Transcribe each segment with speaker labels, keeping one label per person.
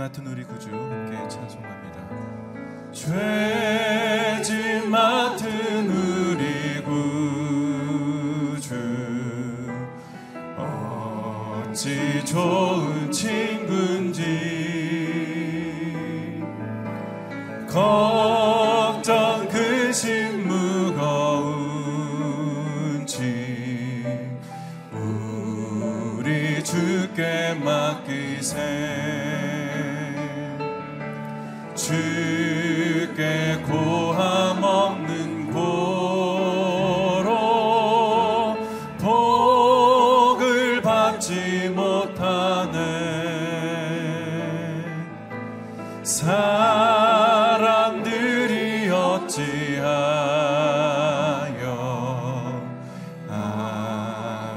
Speaker 1: 맡은 우리 구주 함께 찬송합니다.
Speaker 2: 죄짐 맡은 우리 구주 어찌 좋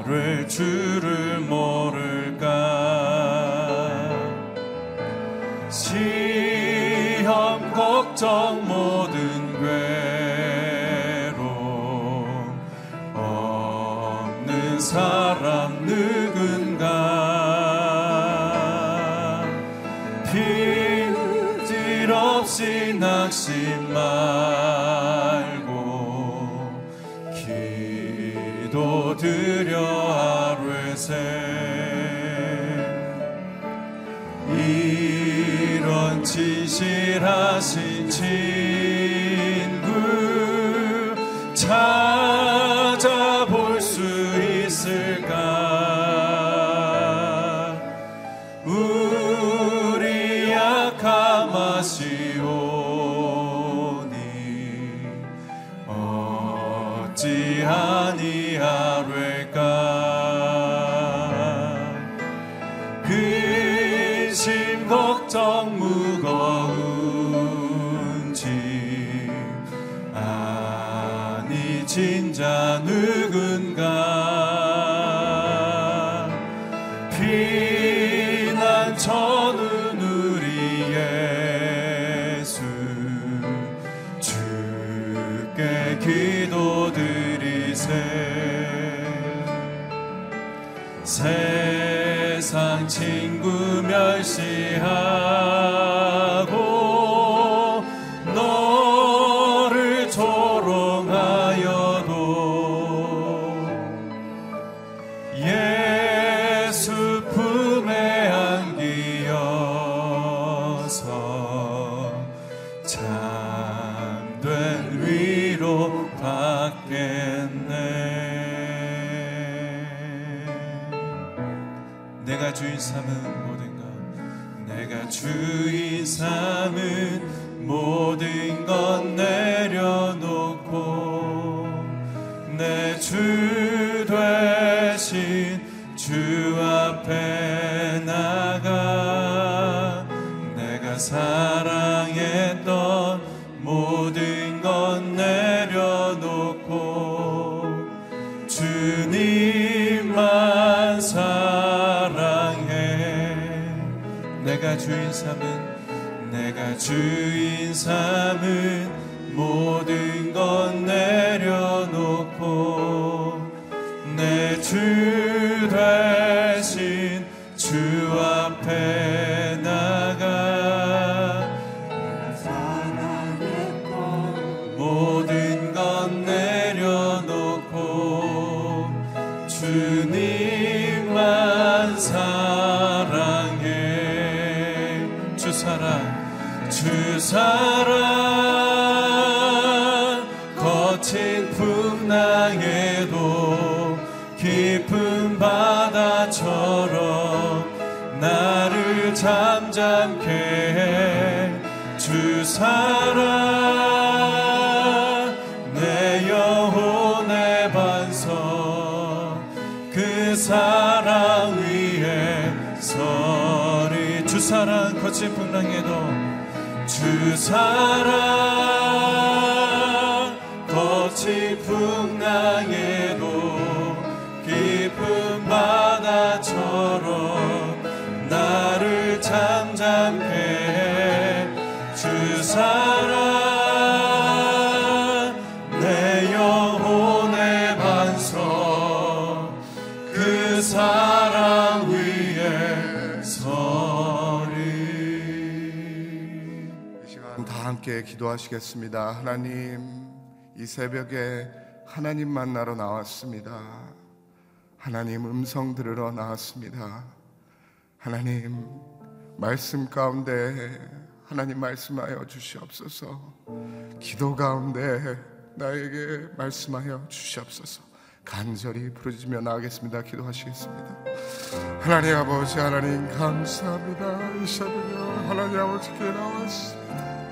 Speaker 2: 나를 주를 모를까? 시험 걱정 지친 자 누구 앞에 나가 내가 사랑했던 모든 것 내려놓고 주님만 사랑해. 내가 주인 삼은 내가 주인 삼은 사랑 위에 서리. 주 사랑 거친 풍랑에도 주 사랑 거친 풍랑에
Speaker 3: 기도하시겠습니다. 하나님, 이 새벽에 하나님 만나러 나왔습니다. 하나님 음성 들으러 나왔습니다. 하나님, 말씀 가운데 하나님 말씀하여 주시옵소서. 기도 가운데 나에게 말씀하여 주시옵소서. 간절히 부르짖며 나가겠습니다. 기도하시겠습니다. 하나님 아버지 하나님 감사합니다. 이 새벽에 하나님 아버지께 나왔습니다.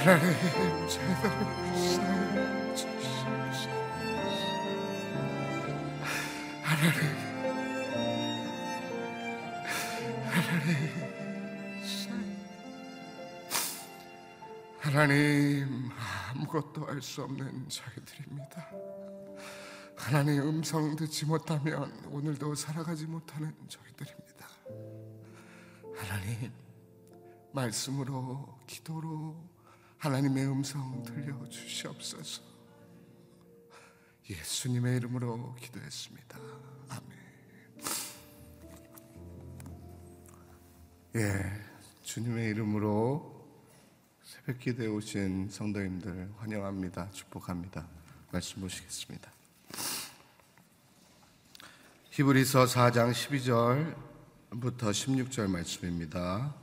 Speaker 3: 하나님 저를 사여 주시옵소서 하나님 하나님 아무것도 할수 없는 저희들입니다. 하나님 음성 듣지 못하면 오늘도 살아가지 못하는 저희들입니다. 하나님 말씀으로 기도로 하나님의 음성 들려 주시옵소서. 예수님의 이름으로 기도했습니다. 아멘. 예, 주님의 이름으로 새벽 기도에 오신 성도님들 환영합니다. 축복합니다. 말씀 보시겠습니다. 히브리서 4장 12절부터 16절 말씀입니다.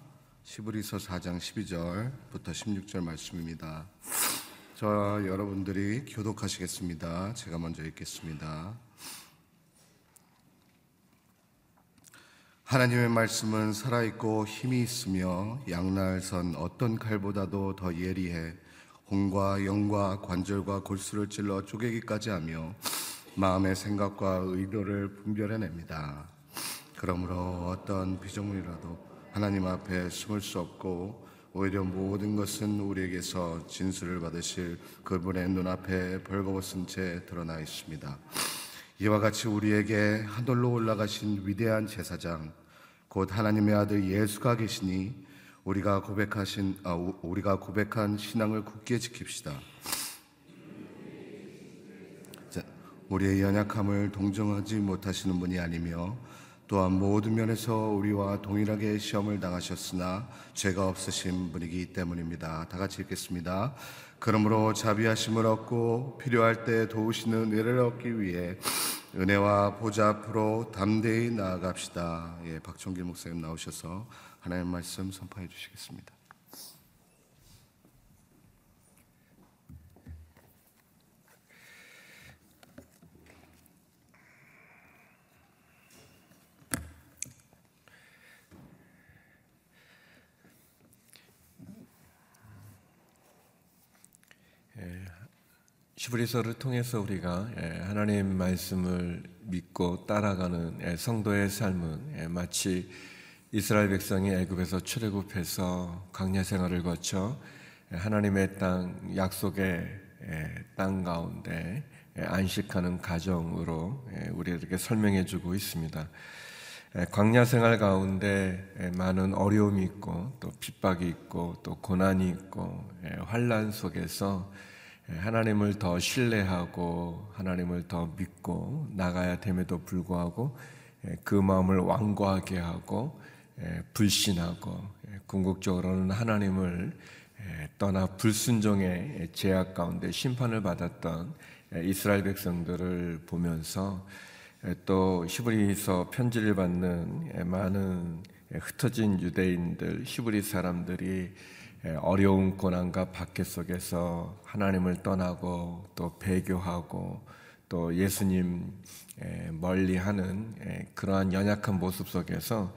Speaker 3: 히브리서 4장 12절부터 16절 말씀입니다. 저 여러분들이 교독하시겠습니다. 제가 먼저 읽겠습니다. 하나님의 말씀은 살아있고 힘이 있으며 양날선 어떤 칼보다도 더 예리해 혼과 영과 관절과 골수를 찔러 쪼개기까지 하며 마음의 생각과 의도를 분별해냅니다. 그러므로 어떤 피조물이라도 하나님 앞에 숨을 수 없고 오히려 모든 것은 우리에게서 진술을 받으실 그분의 눈앞에 벌거벗은 채 드러나 있습니다. 이와 같이 우리에게 하늘로 올라가신 위대한 제사장 곧 하나님의 아들 예수가 계시니 우리가 고백하신 아, 우리가 고백한 신앙을 굳게 지킵시다. 자, 우리의 연약함을 동정하지 못하시는 분이 아니며 또한 모든 면에서 우리와 동일하게 시험을 당하셨으나 죄가 없으신 분이기 때문입니다. 다 같이 읽겠습니다. 그러므로 자비하심을 얻고 필요할 때 도우시는 은혜를 얻기 위해 은혜와 보좌 앞으로 담대히 나아갑시다. 예, 박종길 목사님 나오셔서 하나님 말씀 선포해 주시겠습니다.
Speaker 4: 히브리서를 통해서 우리가 예, 하나님 말씀을 믿고 따라가는 예, 성도의 삶은 예, 마치 이스라엘 백성이 애굽에서 출애굽해서 광야 생활을 거쳐 하나님의 땅 약속의 땅 가운데 안식하는 가정으로 우리에게 설명해 주고 있습니다. 광야 생활 가운데 많은 어려움이 있고 또 핍박이 있고 또 고난이 있고 환란 속에서 하나님을 더 신뢰하고 하나님을 더 믿고 나가야 됨에도 불구하고 그 마음을 완고하게 하고 불신하고 궁극적으로는 하나님을 떠나 불순종의 제약 가운데 심판을 받았던 이스라엘 백성들을 보면서 또 히브리서 편지를 받는 많은 흩어진 유대인들, 히브리 사람들이 어려운 고난과 박해 속에서 하나님을 떠나고 또 배교하고 또 예수님 멀리하는 그러한 연약한 모습 속에서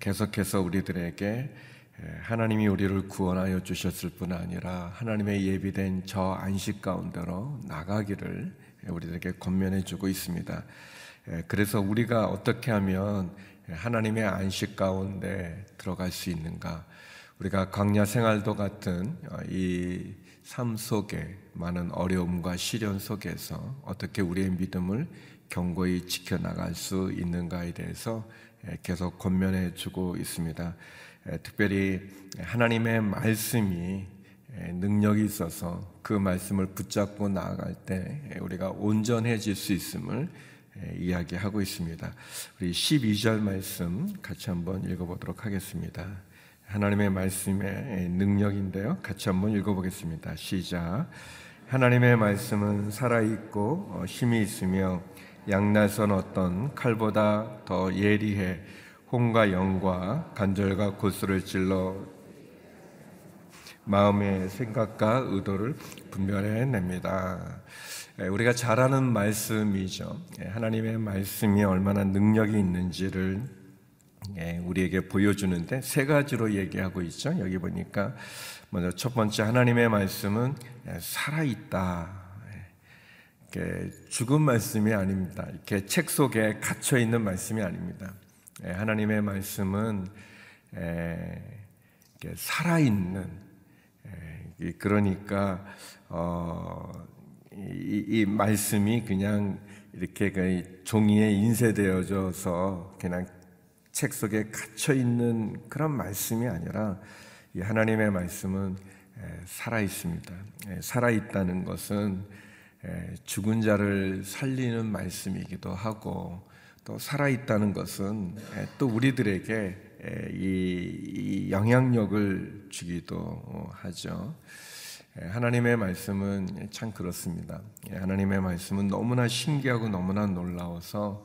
Speaker 4: 계속해서 우리들에게 하나님이 우리를 구원하여 주셨을 뿐 아니라 하나님의 예비된 저 안식 가운데로 나가기를 우리들에게 권면해 주고 있습니다. 그래서 우리가 어떻게 하면 하나님의 안식 가운데 들어갈 수 있는가? 우리가 광야 생활도 같은 어, 이삶 속에 많은 어려움과 시련 속에서 어떻게 우리의 믿음을 견고히 지켜나갈 수 있는가에 대해서 계속 권면해 주고 있습니다. 특별히 하나님의 말씀이 능력이 있어서 그 말씀을 붙잡고 나아갈 때 우리가 온전해질 수 있음을 이야기하고 있습니다. 우리 12절 말씀 같이 한번 읽어보도록 하겠습니다. 하나님의 말씀의 능력인데요. 같이 한번 읽어보겠습니다. 시작. 하나님의 말씀은 살아있고 어, 힘이 있으며 양날선 어떤 칼보다 더 예리해 혼과 영과 간절과 고수를 찔러 마음의 생각과 의도를 분별해 냅니다. 예, 우리가 잘 아는 말씀이죠. 예, 하나님의 말씀이 얼마나 능력이 있는지를 예, 우리에게 보여주는데 세 가지로 얘기하고 있죠. 여기 보니까 먼저 첫 번째 하나님의 말씀은 살아 있다. 죽은 말씀이 아닙니다. 이렇게 책 속에 갇혀 있는 말씀이 아닙니다. 하나님의 말씀은 살아 있는 그러니까 어, 이, 이 말씀이 그냥 이렇게 그 종이에 인쇄되어져서 그냥 책 속에 갇혀 있는 그런 말씀이 아니라 이 하나님의 말씀은 살아 있습니다. 살아 있다는 것은 죽은 자를 살리는 말씀이기도 하고 또 살아 있다는 것은 또 우리들에게 이 영향력을 주기도 하죠. 예, 하나님의 말씀은 참 그렇습니다. 예, 하나님의 말씀은 너무나 신기하고 너무나 놀라워서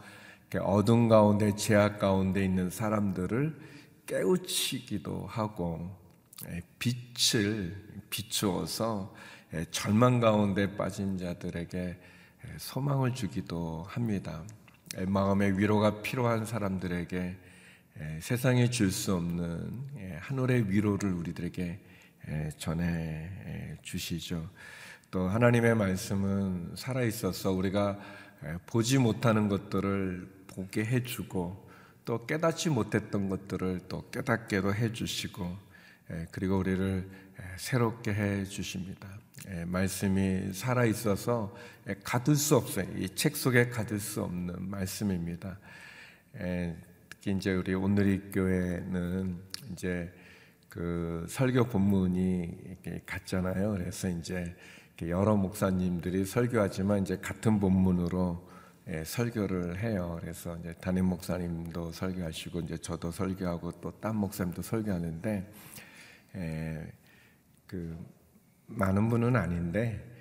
Speaker 4: 어둠 가운데 죄악 가운데 있는 사람들을 깨우치기도 하고 예, 빛을 비추어서 절망 가운데 빠진 자들에게 소망을 주기도 합니다. 마음의 위로가 필요한 사람들에게 세상에 줄 수 없는 하늘의 위로를 우리들에게 전해 주시죠. 또 하나님의 말씀은 살아 있어서 우리가 보지 못하는 것들을 보게 해주고 또 깨닫지 못했던 것들을 또 깨닫게도 해주시고 그리고 우리를 새롭게 해주십니다. 말씀이 살아 있어서 가둘 수 없어요. 이 책 속에 가둘 수 없는 말씀입니다. 특히 이제 우리 오늘이 교회는 이제 그 설교 본문이 이렇게 같잖아요. 그래서 이제 여러 목사님들이 설교하지만 이제 같은 본문으로 예, 설교를 해요. 그래서 이제 담임 목사님도 설교하시고 이제 저도 설교하고 또 딴 목사님도 설교하는데 예, 그 많은 분은 아닌데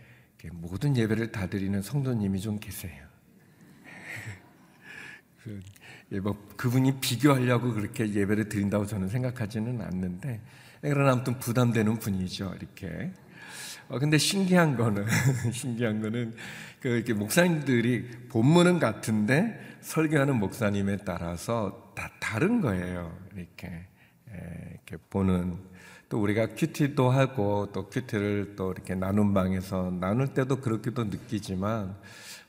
Speaker 4: 모든 예배를 다 드리는 성도님이 좀 계세요. 그 예, 뭐 그분이 비교하려고 그렇게 예배를 드린다고 저는 생각하지는 않는데 그러나 아무튼 부담되는 분이죠 이렇게. 어, 근데 신기한 거는 신기한 거는 그 이렇게 목사님들이 본문은 같은데 설교하는 목사님에 따라서 다 다른 거예요 이렇게 예, 이렇게 보는 또 우리가 큐티도 하고 또 큐티를 또 이렇게 나눈 방에서 나눌 때도 그렇게도 느끼지만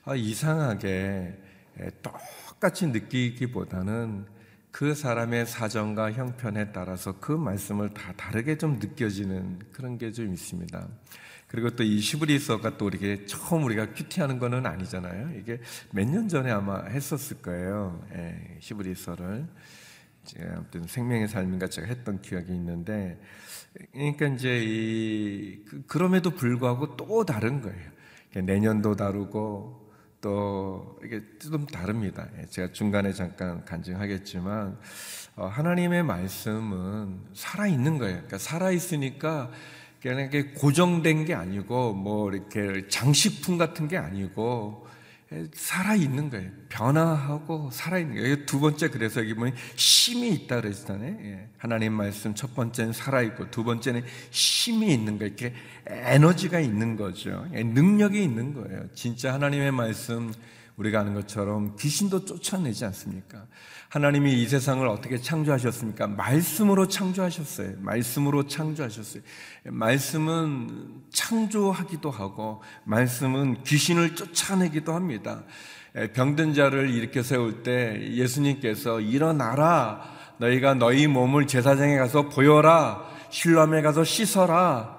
Speaker 4: 아, 이상하게 예, 똑같이 느끼기보다는 그 사람의 사정과 형편에 따라서 그 말씀을 다 다르게 좀 느껴지는 그런 게 좀 있습니다. 그리고 또 이 시브리서가 또 이렇게 처음 우리가 큐티하는 거는 아니잖아요. 이게 몇 년 전에 아마 했었을 거예요. 예, 시브리서를 아무튼 생명의 삶인가 제가 했던 기억이 있는데, 그러니까 이제 이 그, 그럼에도 불구하고 또 다른 거예요. 내년도 다르고 또 이게 좀 다릅니다. 예, 제가 중간에 잠깐 간증하겠지만 어, 하나님의 말씀은 살아 있는 거예요. 그러니까 살아 있으니까 그냥 이게 고정된 게 아니고 뭐 이렇게 장식품 같은 게 아니고 살아 있는 거예요. 변화하고 살아 있는 거예요. 두 번째 그래서 여기 보면 힘이 있다 그러잖아요. 예. 하나님 말씀 첫 번째는 살아 있고 두 번째는 힘이 있는 거예요. 이렇게 에너지가 있는 거죠. 예, 능력이 있는 거예요. 진짜 하나님의 말씀 우리가 아는 것처럼 귀신도 쫓아내지 않습니까? 하나님이 이 세상을 어떻게 창조하셨습니까? 말씀으로 창조하셨어요. 말씀으로 창조하셨어요. 말씀은 창조하기도 하고, 말씀은 귀신을 쫓아내기도 합니다. 병든 자를 일으켜 세울 때 예수님께서 일어나라. 너희가 너희 몸을 제사장에 가서 보여라. 실로암에 가서 씻어라.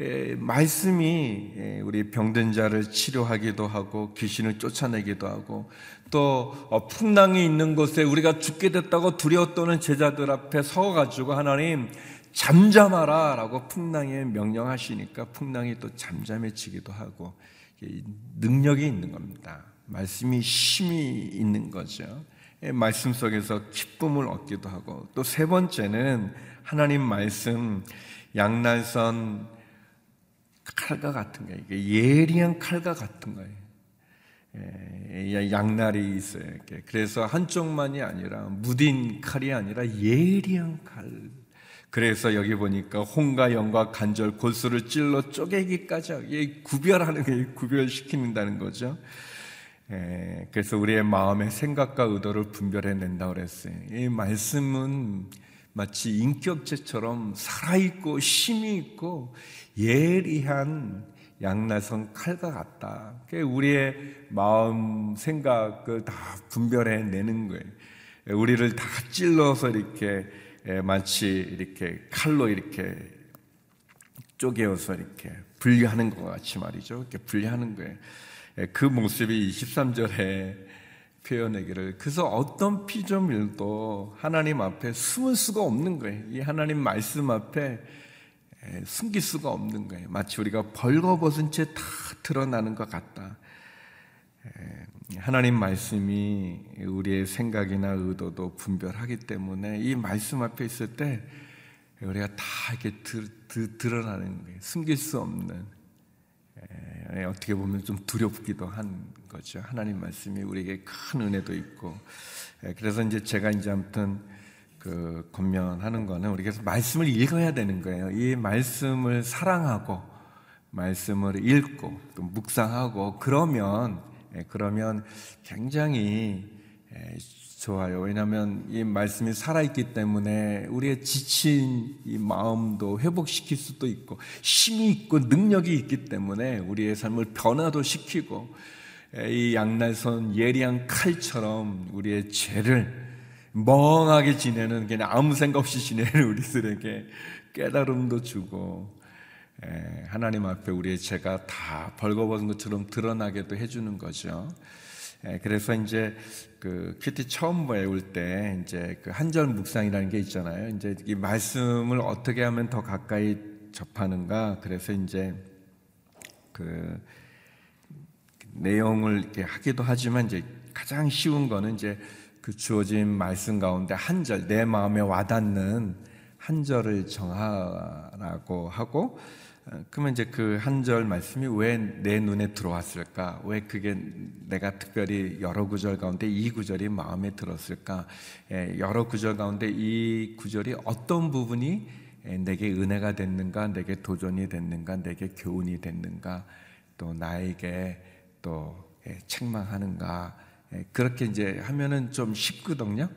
Speaker 4: 예, 말씀이 예, 우리 병든 자를 치료하기도 하고 귀신을 쫓아내기도 하고 또 어, 풍랑이 있는 곳에 우리가 죽게 됐다고 떠는 제자들 앞에 서가지고 하나님 잠잠하라라고 풍랑에 명령하시니까 풍랑이 또 잠잠해지기도 하고 능력이 있는 겁니다. 말씀이 힘이 있는 거죠. 예, 말씀 속에서 기쁨을 얻기도 하고 또 세 번째는 하나님 말씀 양날선 칼과 같은 거예요. 예리한 칼과 같은 거예요. 예, 양날이 있어요. 이렇게. 그래서 한쪽만이 아니라 무딘 칼이 아니라 예리한 칼. 그래서 여기 보니까 홍과 영과 간절 골수를 찔러 쪼개기까지 구별하는 게 구별시키는다는 거죠. 예, 그래서 우리의 마음의 생각과 의도를 분별해낸다 그랬어요. 이 말씀은 마치 인격체처럼 살아있고 힘이 있고 예리한 양날선 칼과 같다. 우리의 마음, 생각을 다 분별해 내는 거예요. 우리를 다 찔러서 이렇게 마치 이렇게 칼로 이렇게 쪼개어서 이렇게 분리하는 것 같이 말이죠. 이렇게 분리하는 거예요. 그 모습이 23절에 표현하기를 그래서 어떤 피조물도 하나님 앞에 숨을 수가 없는 거예요. 이 하나님 말씀 앞에 숨길 수가 없는 거예요. 마치 우리가 벌거벗은 채 다 드러나는 것 같다. 하나님 말씀이 우리의 생각이나 의도도 분별하기 때문에 이 말씀 앞에 있을 때 우리가 다 이렇게 드, 드, 드러나는 거예요. 숨길 수 없는 어떻게 보면 좀 두렵기도 한 거죠. 하나님 말씀이 우리에게 큰 은혜도 있고 그래서 이제 제가 이제 아무튼 그 권면하는 거는 우리가 말씀을 읽어야 되는 거예요. 이 말씀을 사랑하고 말씀을 읽고 또 묵상하고 그러면 예, 그러면 굉장히 예, 좋아요. 왜냐하면 이 말씀이 살아있기 때문에 우리의 지친 이 마음도 회복시킬 수도 있고 힘이 있고 능력이 있기 때문에 우리의 삶을 변화도 시키고 예, 이 양날선 예리한 칼처럼 우리의 죄를 멍하게 지내는 그냥 아무 생각 없이 지내는 우리들에게 깨달음도 주고 하나님 앞에 우리의 죄가 다 벌거벗은 것처럼 드러나게도 해주는 거죠. 그래서 이제 그 큐티 처음 배울 때 이제 그 한절 묵상이라는 게 있잖아요. 이제 이 말씀을 어떻게 하면 더 가까이 접하는가. 그래서 이제 그 내용을 이렇게 하기도 하지만 이제 가장 쉬운 거는 이제 그 주어진 말씀 가운데 한 절, 내 마음에 와닿는 한 절을 정하라고 하고, 어, 그러면 이제 그 한 절 말씀이 왜 내 눈에 들어왔을까? 왜 그게 내가 특별히 여러 구절 가운데 이 구절이 마음에 들었을까? 예, 여러 구절 가운데 이 구절이 어떤 부분이 내게 은혜가 됐는가? 내게 도전이 됐는가? 내게 교훈이 됐는가? 또 나에게 또 예, 책망하는가? 예, 그렇게 이제 하면은 좀 쉽거든요.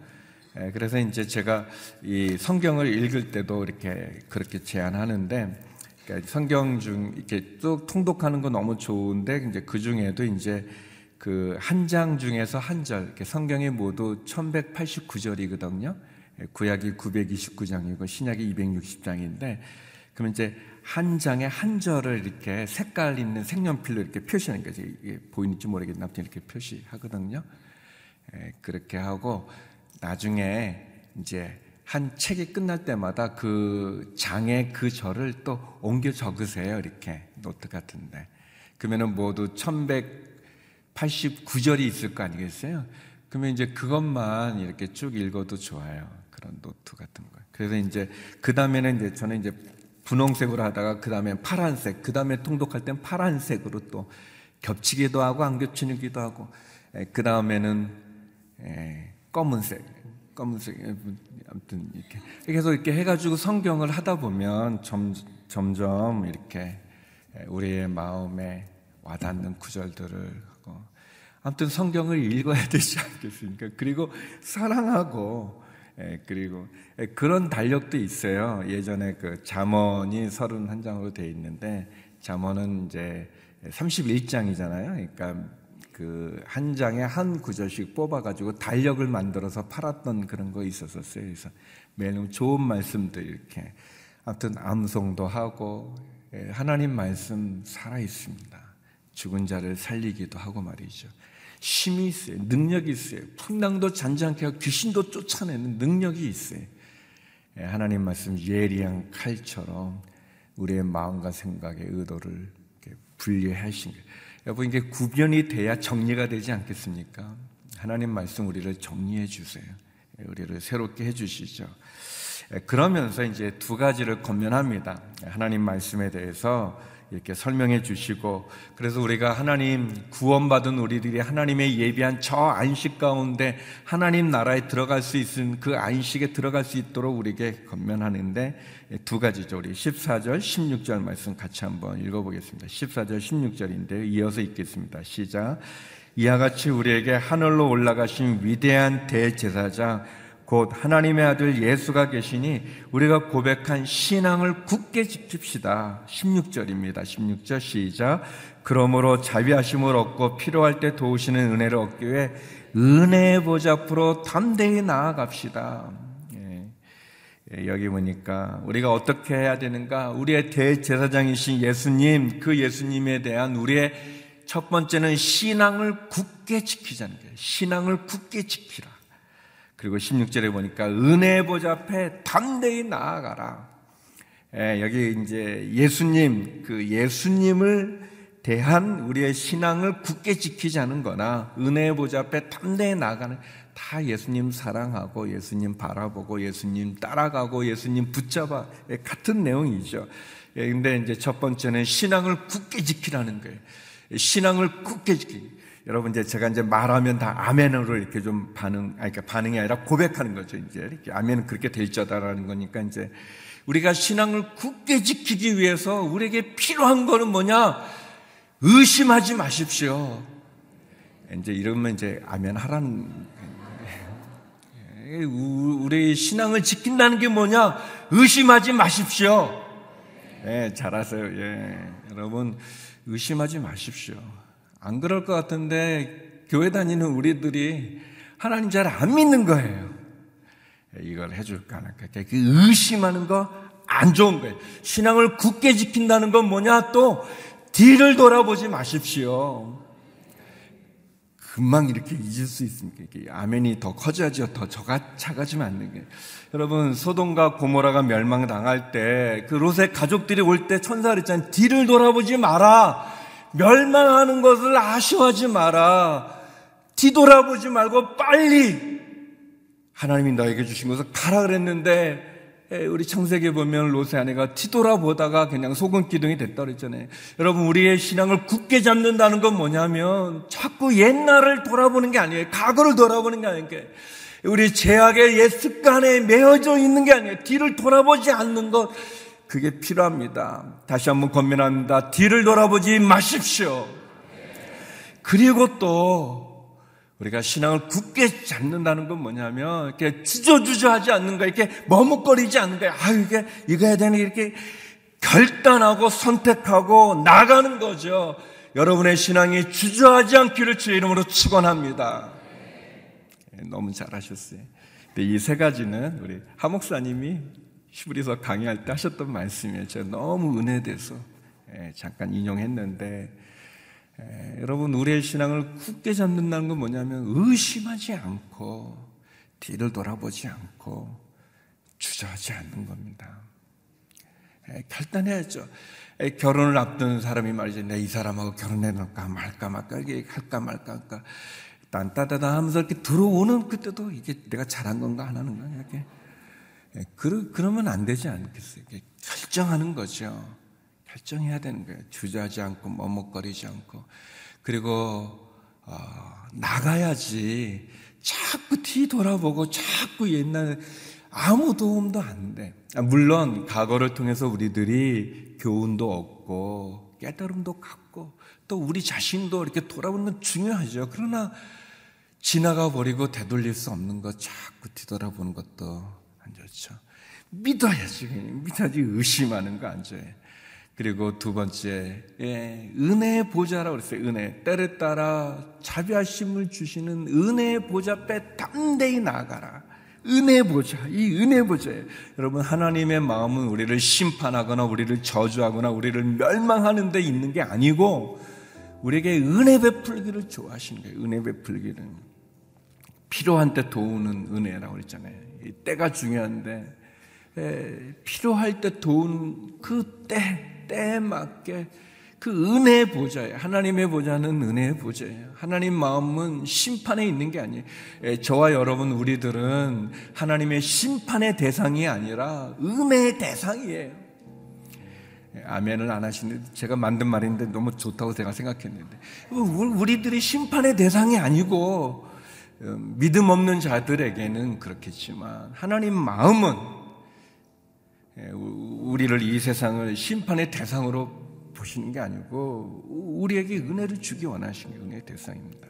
Speaker 4: 예, 그래서 이제 제가 이 성경을 읽을 때도 이렇게 그렇게 제안하는데 그러니까 성경 중 이렇게 쭉 통독하는 거 너무 좋은데 이제 그 중에도 이제 그 한 장 중에서 한 절, 성경이 모두 1189절이거든요. 예, 구약이 929장이고 신약이 260장인데 그러면 이제 한 장에 한 절을 이렇게 색깔 있는 색연필로 이렇게 표시하는 거죠. 이게 보이는지 모르겠는데 아무튼 이렇게 표시하거든요. 예, 그렇게 하고 나중에 이제 한 책이 끝날 때마다 그 장에 그 절을 또 옮겨 적으세요. 이렇게 노트 같은데. 그러면은 모두 1189절이 있을 거 아니겠어요? 그러면 이제 그것만 이렇게 쭉 읽어도 좋아요. 그런 노트 같은 거. 그래서 이제 그 다음에는 이제 저는 이제 분홍색으로 하다가 그 다음에 파란색, 그 다음에 통독할 땐 파란색으로 또 겹치기도 하고 안 겹치기도 하고 그 다음에는 검은색, 검은색 아무튼 이렇게 계속 이렇게 해가지고 성경을 하다 보면 점, 점점 이렇게 우리의 마음에 와닿는 구절들을 하고 아무튼 성경을 읽어야 되지 않겠습니까? 그리고 사랑하고 그리고 그런 달력도 있어요. 예전에 그 잠언이 31장으로 되어 있는데 잠언은 이제 31장이잖아요. 그러니까 그 한 장에 한 구절씩 뽑아가지고 달력을 만들어서 팔았던 그런 거 있었었어요. 그래서 매일 좋은 말씀들 이렇게 아무튼 암송도 하고 하나님 말씀 살아 있습니다. 죽은 자를 살리기도 하고 말이죠. 힘이 있어요. 능력이 있어요. 풍랑도 잔잔케 하고 귀신도 쫓아내는 능력이 있어요. 하나님 말씀 예리한 칼처럼 우리의 마음과 생각의 의도를 분리하신 거예요. 여러분 이게 구변이 돼야 정리가 되지 않겠습니까? 하나님 말씀 우리를 정리해 주세요. 우리를 새롭게 해 주시죠. 그러면서 이제 두 가지를 건면합니다. 하나님 말씀에 대해서 이렇게 설명해 주시고 그래서 우리가 하나님 구원받은 우리들이 하나님의 예비한 저 안식 가운데 하나님 나라에 들어갈 수 있는 그 안식에 들어갈 수 있도록 우리에게 건면하는데 두 가지죠. 우리 14절, 16절 말씀 같이 한번 읽어 보겠습니다. 14절, 16절인데요. 이어서 읽겠습니다. 시작. 이와 같이 우리에게 하늘로 올라가신 위대한 대제사장 곧 하나님의 아들 예수가 계시니 우리가 고백한 신앙을 굳게 지킵시다. 16절입니다. 16절 시작. 그러므로 자비하심을 얻고 필요할 때 도우시는 은혜를 얻기 위해 은혜의 보좌 앞으로 담대히 나아갑시다. 예. 예, 여기 보니까 우리가 어떻게 해야 되는가? 우리의 대제사장이신 예수님, 그 예수님에 대한 우리의 첫 번째는 신앙을 굳게 지키자는 거예요. 신앙을 굳게 지키라. 그리고 16절에 보니까 은혜 보좌 앞에 담대히 나아가라. 예, 여기 이제 예수님, 그 예수님을 대한 우리의 신앙을 굳게 지키자는 거나 은혜 보좌 앞에 담대히 나아가는 다 예수님 사랑하고 예수님 바라보고 예수님 따라가고 예수님 붙잡아 예, 같은 내용이죠. 예, 근데 이제 첫 번째는 신앙을 굳게 지키라는 거예요. 신앙을 굳게 지키. 여러분 이제 제가 이제 말하면 다 아멘으로 이렇게 좀 반응, 아니 그러니까 반응이 아니라 고백하는 거죠. 이제 이렇게 아멘은 그렇게 될 자다라는 거니까 이제 우리가 신앙을 굳게 지키기 위해서 우리에게 필요한 거는 뭐냐? 의심하지 마십시오. 이제 이러면 이제 아멘 하라는 우리 신앙을 지킨다는 게 뭐냐? 의심하지 마십시오. 예, 잘하세요. 예. 여러분 의심하지 마십시오. 안 그럴 것 같은데 교회 다니는 우리들이 하나님 잘 안 믿는 거예요. 이걸 해줄까 안 할까. 그 의심하는 거 안 좋은 거예요. 신앙을 굳게 지킨다는 건 뭐냐? 또 뒤를 돌아보지 마십시오. 금방 이렇게 잊을 수 있습니까? 아멘이 더 커져야죠. 더 저가 작아지면 안 되게. 여러분, 소돔과 고모라가 멸망당할 때, 그 롯의 가족들이 올 때 천사가 그랬잖아요. 뒤를 돌아보지 마라. 멸망하는 것을 아쉬워하지 마라. 뒤돌아보지 말고 빨리 하나님이 너에게 주신 것을 가라 그랬는데 우리 창세기에 보면 롯의 아내가 뒤돌아보다가 그냥 소금 기둥이 됐다 그랬잖아요. 여러분 우리의 신앙을 굳게 잡는다는 건 뭐냐면 자꾸 옛날을 돌아보는 게 아니에요. 과거를 돌아보는 게 아니에요. 우리 죄악의 옛 습관에 매어져 있는 게 아니에요. 뒤를 돌아보지 않는 것 그게 필요합니다. 다시 한번 권면합니다. 뒤를 돌아보지 마십시오. 그리고 또 우리가 신앙을 굳게 잡는다는 건 뭐냐면 이렇게 주저주저하지 않는 거, 이렇게 머뭇거리지 않는 거야. 아 이게 이거 해야 되는 이렇게 결단하고 선택하고 나가는 거죠. 여러분의 신앙이 주저하지 않기를 주의 이름으로 축원합니다. 예, 너무 잘하셨어요. 이세 가지는 우리 하 목사님이 히브리서 강의할 때 하셨던 말씀이에요. 제가 너무 은혜돼서 예, 잠깐 인용했는데 에, 여러분 우리의 신앙을 굳게 잡는다는 건 뭐냐면 의심하지 않고 뒤를 돌아보지 않고 주저하지 않는 겁니다. 에, 결단해야죠. 에, 결혼을 앞둔 사람이 말이죠. 내이 사람하고 결혼해놓을까 말까 말까 이게 할까 말까 할까 딴따다다 하면서 이렇게 들어오는 그때도 이게 내가 잘한 건가 안 하는 건가 이렇게 그러, 그러면 안 되지 않겠어요? 결정하는 거죠. 결정해야 되는 거예요. 주저하지 않고 머뭇거리지 않고. 그리고 어, 나가야지 자꾸 뒤 돌아보고 자꾸 옛날 아무 도움도 안 돼. 아, 물론 과거를 통해서 우리들이 교훈도 얻고 깨달음도 갖고 또 우리 자신도 이렇게 돌아보는 건 중요하죠. 그러나 지나가 버리고 되돌릴 수 없는 것 자꾸 뒤돌아보는 것도 안 좋죠. 믿어야지. 믿어야지 의심하는 거안 좋아요. 그리고 두 번째, 예, 은혜의 보좌라고 그랬어요. 은혜. 때를 따라 자비하심을 주시는 은혜의 보좌 빼 담대히 나아가라. 은혜 보좌, 이 은혜 보좌예요. 여러분, 하나님의 마음은 우리를 심판하거나 우리를 저주하거나 우리를 멸망하는 데 있는 게 아니고 우리에게 은혜 베풀기를 좋아하시는 거예요. 은혜 베풀기를. 필요한 때 도우는 은혜라고 그랬잖아요. 때가 중요한데, 에, 필요할 때 도우는 그 때, 때에 맞게 그 은혜의 보좌예요. 하나님의 보좌는 은혜의 보좌예요. 하나님 마음은 심판에 있는 게 아니에요. 에, 저와 여러분, 우리들은 하나님의 심판의 대상이 아니라 은혜의 대상이에요. 아멘을 안 하시는데 제가 만든 말인데 너무 좋다고 제가 생각했는데 우리들이 심판의 대상이 아니고 어, 믿음 없는 자들에게는 그렇겠지만 하나님 마음은 예, 우리를 이 세상을 심판의 대상으로 보시는 게 아니고 우리에게 은혜를 주기 원하시는 게 은혜의 대상입니다.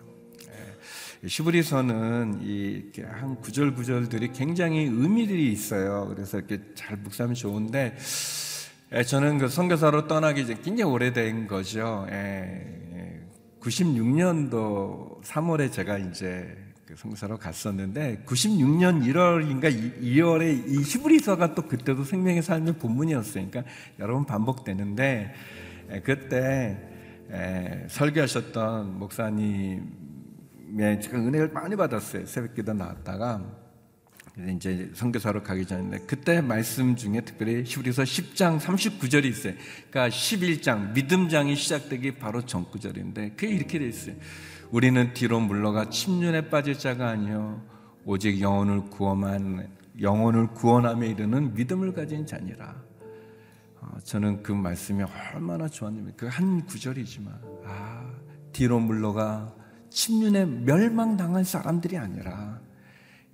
Speaker 4: 예, 시브리서는 이한 구절 구절들이 굉장히 의미들이 있어요. 그래서 이렇게 잘 묵상하면 좋은데 예, 저는 그 선교사로 떠나기 이제 굉장히 오래된 거죠. 96년도 3월에 제가 이제 그 성사로 갔었는데 96년 1월인가 2월에 이 히브리서가 또 그때도 생명의 삶의 본문이었으니까 여러 번 반복되는데 그때 설교하셨던 목사님의 제가 은혜를 많이 받았어요. 새벽기도 나왔다가 이제 선교사로 가기 전인데 그때 말씀 중에 특별히 히브리서 10장 39절이 있어요. 그러니까 11장 믿음장이 시작되기 바로 전구절인데 그게 이렇게 돼 있어요. 우리는 뒤로 물러가 침륜에 빠질 자가 아니요 오직 영혼을 구원한 영혼을 구원함에 이르는 믿음을 가진 자니라. 어, 저는 그 말씀이 얼마나 좋았냐면 그한 구절이지만 아 뒤로 물러가 침륜에 멸망당한 사람들이 아니라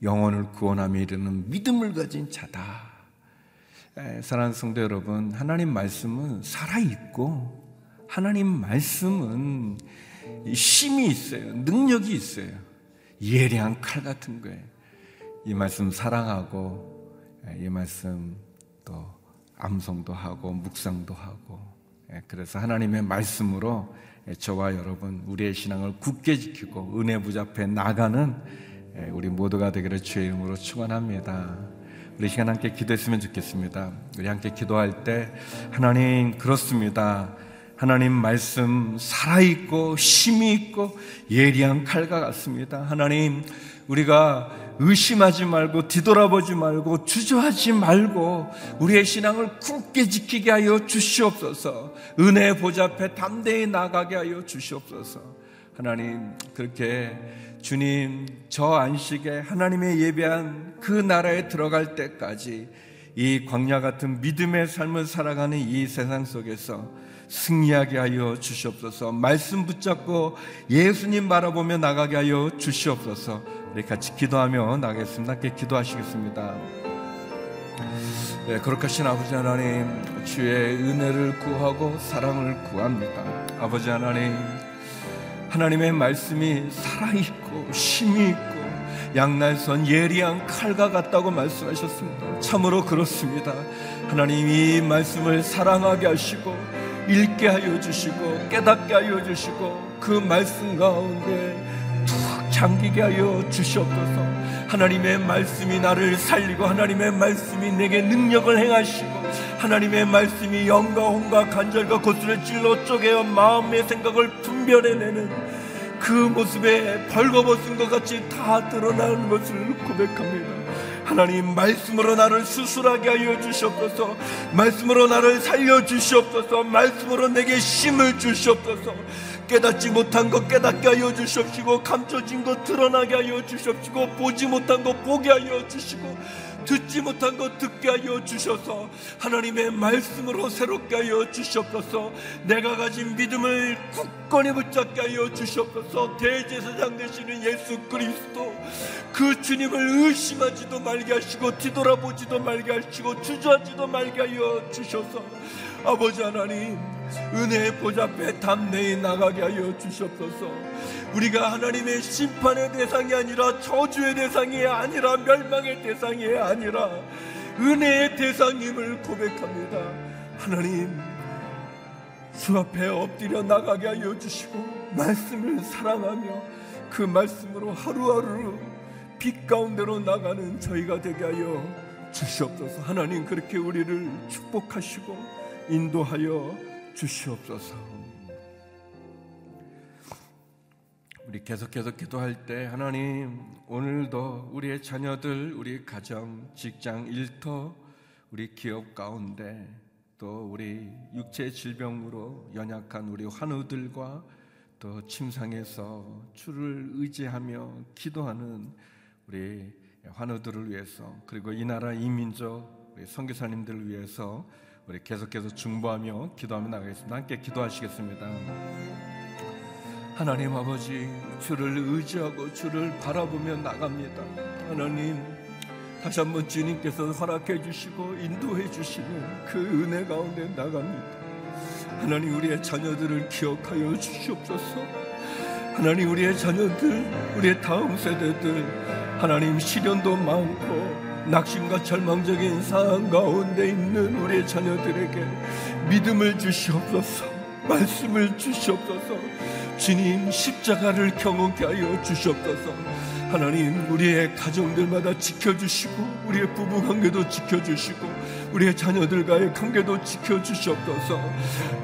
Speaker 4: 영혼을 구원함에 이르는 믿음을 가진 자다. 에, 사랑하는 성도 여러분, 하나님 말씀은 살아 있고 하나님 말씀은 힘이 있어요. 능력이 있어요. 예리한 칼 같은 거예요. 이 말씀 사랑하고 이 말씀 또 암송도 하고 묵상도 하고 예, 그래서 하나님의 말씀으로 저와 여러분 우리의 신앙을 굳게 지키고 은혜 부잡해 나가는 예, 우리 모두가 되기를 주의 이름으로 축원합니다. 우리 시간 함께 기도했으면 좋겠습니다. 우리 함께 기도할 때 하나님 그렇습니다. 하나님 말씀 살아있고 힘이 있고 예리한 칼과 같습니다. 하나님 우리가 의심하지 말고 뒤돌아보지 말고 주저하지 말고 우리의 신앙을 굳게 지키게 하여 주시옵소서. 은혜 보좌 앞에 담대히 나가게 하여 주시옵소서. 하나님 그렇게 주님 저 안식에 하나님의 예배한 그 나라에 들어갈 때까지 이 광야 같은 믿음의 삶을 살아가는 이 세상 속에서 승리하게 하여 주시옵소서. 말씀 붙잡고 예수님 바라보며 나가게 하여 주시옵소서. 우리 같이 기도하며 나가겠습니다. 함께 기도하시겠습니다. 네, 그렇게 하신 아버지 하나님, 주의 은혜를 구하고 사랑을 구합니다. 아버지 하나님, 하나님의 말씀이 살아있고 힘이 있고 양날선 예리한 칼과 같다고 말씀하셨습니다. 참으로 그렇습니다. 하나님 이 말씀을 사랑하게 하시고 읽게 하여 주시고 깨닫게 하여 주시고 그 말씀 가운데 툭 잠기게 하여 주시옵소서 하나님의 말씀이 나를 살리고 하나님의 말씀이 내게 능력을 행하시고 하나님의 말씀이 영과 혼과 간절과 고수를 찔러 쪼개어 마음의 생각을 분별해내는 그 모습에 벌거벗은 것 같이 다 드러나는 것을 고백합니다. 하나님 말씀으로 나를 수술하게 하여 주시옵소서. 말씀으로 나를 살려 주시옵소서. 말씀으로 내게 힘을 주시옵소서. 깨닫지 못한 것 깨닫게 하여 주시옵시고 감춰진 것 드러나게 하여 주시옵시고 보지 못한 것 보게 하여 주시고 듣지 못한 것 듣게 하여 주셔서 하나님의 말씀으로 새롭게 하여 주시옵소서. 내가 가진 믿음을 굳건히 붙잡게 하여 주시옵소서. 대제사장 되시는 예수 그리스도 그 주님을 의심하지도 말게 하시고 뒤돌아보지도 말게 하시고 주저하지도 말게 하여 주셔서 아버지 하나님 은혜의 보좌 앞에 담대히 나가게 하여 주시옵소서. 우리가 하나님의 심판의 대상이 아니라 저주의 대상이 아니라 멸망의 대상이 아니라 은혜의 대상임을 고백합니다. 하나님 주 앞에 엎드려 나가게 하여 주시고 말씀을 사랑하며 그 말씀으로 하루하루 빛 가운데로 나가는 저희가 되게 하여 주시옵소서. 하나님 그렇게 우리를 축복하시고 인도하여 주시옵소서. 우리 계속해서 기도할 때 하나님 오늘도 우리의 자녀들, 우리 가정, 직장, 일터, 우리 기업 가운데 또 우리 육체 질병으로 연약한 우리 환우들과 또 침상에서 주를 의지하며 기도하는 우리 환우들을 위해서 그리고 이 나라 이민족 우리 선교사님들을 위해서 우리 계속해서 중보하며 기도하며 나가겠습니다. 함께 기도하시겠습니다. 하나님 아버지 주를 의지하고 주를 바라보며 나갑니다. 하나님 다시 한번 주님께서 허락해 주시고 인도해 주시는 그 은혜 가운데 나갑니다. 하나님 우리의 자녀들을 기억하여 주시옵소서. 하나님 우리의 자녀들, 우리의 다음 세대들 하나님 시련도 많고 낙심과 절망적인 상황 가운데 있는 우리의 자녀들에게 믿음을 주시옵소서 말씀을 주시옵소서 주님 십자가를 경험케 하여 주시옵소서. 하나님 우리의 가정들마다 지켜주시고 우리의 부부관계도 지켜주시고 우리의 자녀들과의 관계도 지켜주시옵소서.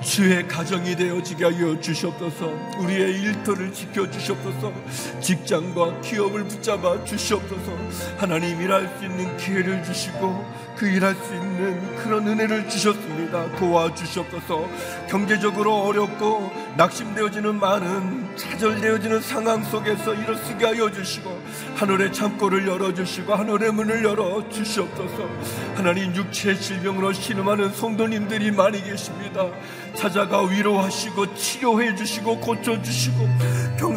Speaker 4: 주의 가정이 되어지게 하여 주시옵소서. 우리의 일터를 지켜주시옵소서. 직장과 기업을 붙잡아 주시옵소서. 하나님 일할 수 있는 기회를 주시고 그 일할 수 있는 그런 은혜를 주셨습니다. 도와주시옵소서. 경제적으로 어렵고 낙심되어지는 많은 좌절되어지는 상황 속에서 일어서게 하여 주시고 하늘의 창고를 열어주시고 하늘의 문을 열어 주시옵소서. 하나님 육체의 질병으로 신음하는 성도님들이 많이 계십니다. 찾아가 위로하시고 치료해 주시고 고쳐주시고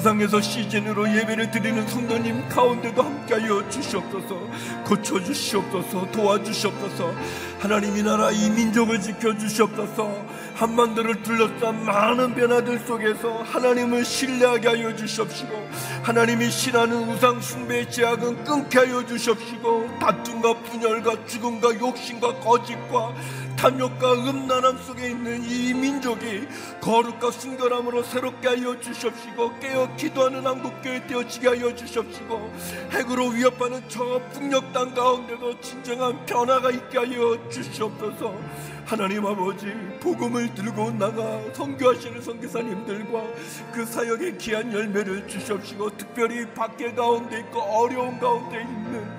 Speaker 4: 경상에서 시즌으로 예배를 드리는 성도님 가운데도 함께하여 주시옵소서. 고쳐주시옵소서. 도와주시옵소서. 하나님 이 나라 이 민족을 지켜주시옵소서. 한반도를 둘러싼 많은 변화들 속에서 하나님을 신뢰하게 하여 주시옵시고 하나님이 신하는 우상 숭배의 제약은 끊게 하여 주시옵시고 다툼과 분열과 죽음과 욕심과 거짓과 탐욕과 음란함 속에 있는 이 민족이 거룩과 순결함으로 새롭게 하여 주시옵시고 깨어 기도하는 한국교회 되어지게 하여 주시옵시고 핵으로 위협하는 저 북녘 땅 가운데도 진정한 변화가 있게 하여 주시옵소서. 하나님 아버지 복음을 들고 나가 선교하시는 선교사님들과 그 사역의 귀한 열매를 주시옵시고 특별히 밖에 가운데 있고 어려운 가운데 있는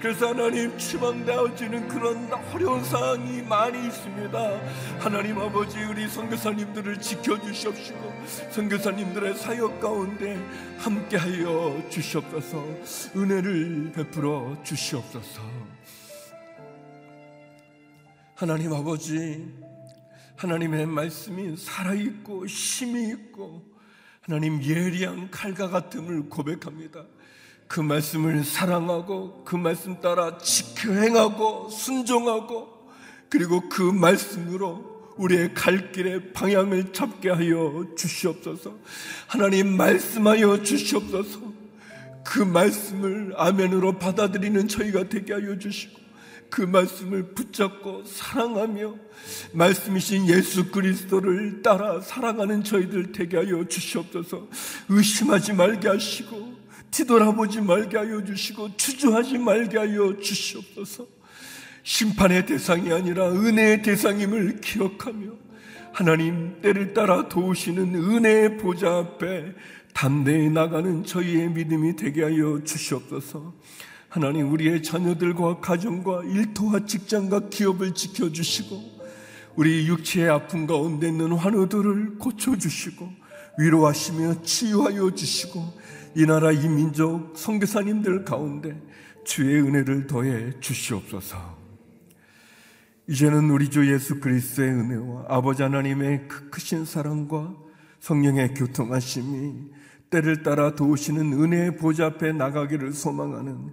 Speaker 4: 그래서 하나님 추방되어지는 그런 어려운 상황이 많이 있습니다. 하나님 아버지 우리 선교사님들을 지켜주시옵시고 선교사님들의 사역 가운데 함께하여 주시옵소서. 은혜를 베풀어 주시옵소서. 하나님 아버지, 하나님의 말씀이 살아있고 힘이 있고 하나님 예리한 칼과 같음을 고백합니다. 그 말씀을 사랑하고 그 말씀 따라 지켜 행하고 순종하고 그리고 그 말씀으로 우리의 갈 길의 방향을 잡게 하여 주시옵소서. 하나님 말씀하여 주시옵소서. 그 말씀을 아멘으로 받아들이는 저희가 되게 하여 주시고 그 말씀을 붙잡고 사랑하며 말씀이신 예수 그리스도를 따라 사랑하는 저희들 되게 하여 주시옵소서. 의심하지 말게 하시고 뒤돌아보지 말게 하여 주시고 주저하지 말게 하여 주시옵소서. 심판의 대상이 아니라 은혜의 대상임을 기억하며 하나님 때를 따라 도우시는 은혜의 보좌 앞에 담대히 나가는 저희의 믿음이 되게 하여 주시옵소서 하나님 우리의 자녀들과 가정과 일터와 직장과 기업을 지켜주시고 우리 육체의 아픔 가운데 있는 환우들을 고쳐주시고 위로하시며 치유하여 주시고 이 나라 이 민족 선교사님들 가운데 주의 은혜를 더해 주시옵소서. 이제는 우리 주 예수 그리스도의 은혜와 아버지 하나님의 그 크신 사랑과 성령의 교통하심이 때를 따라 도우시는 은혜의 보좌 앞에 나가기를 소망하는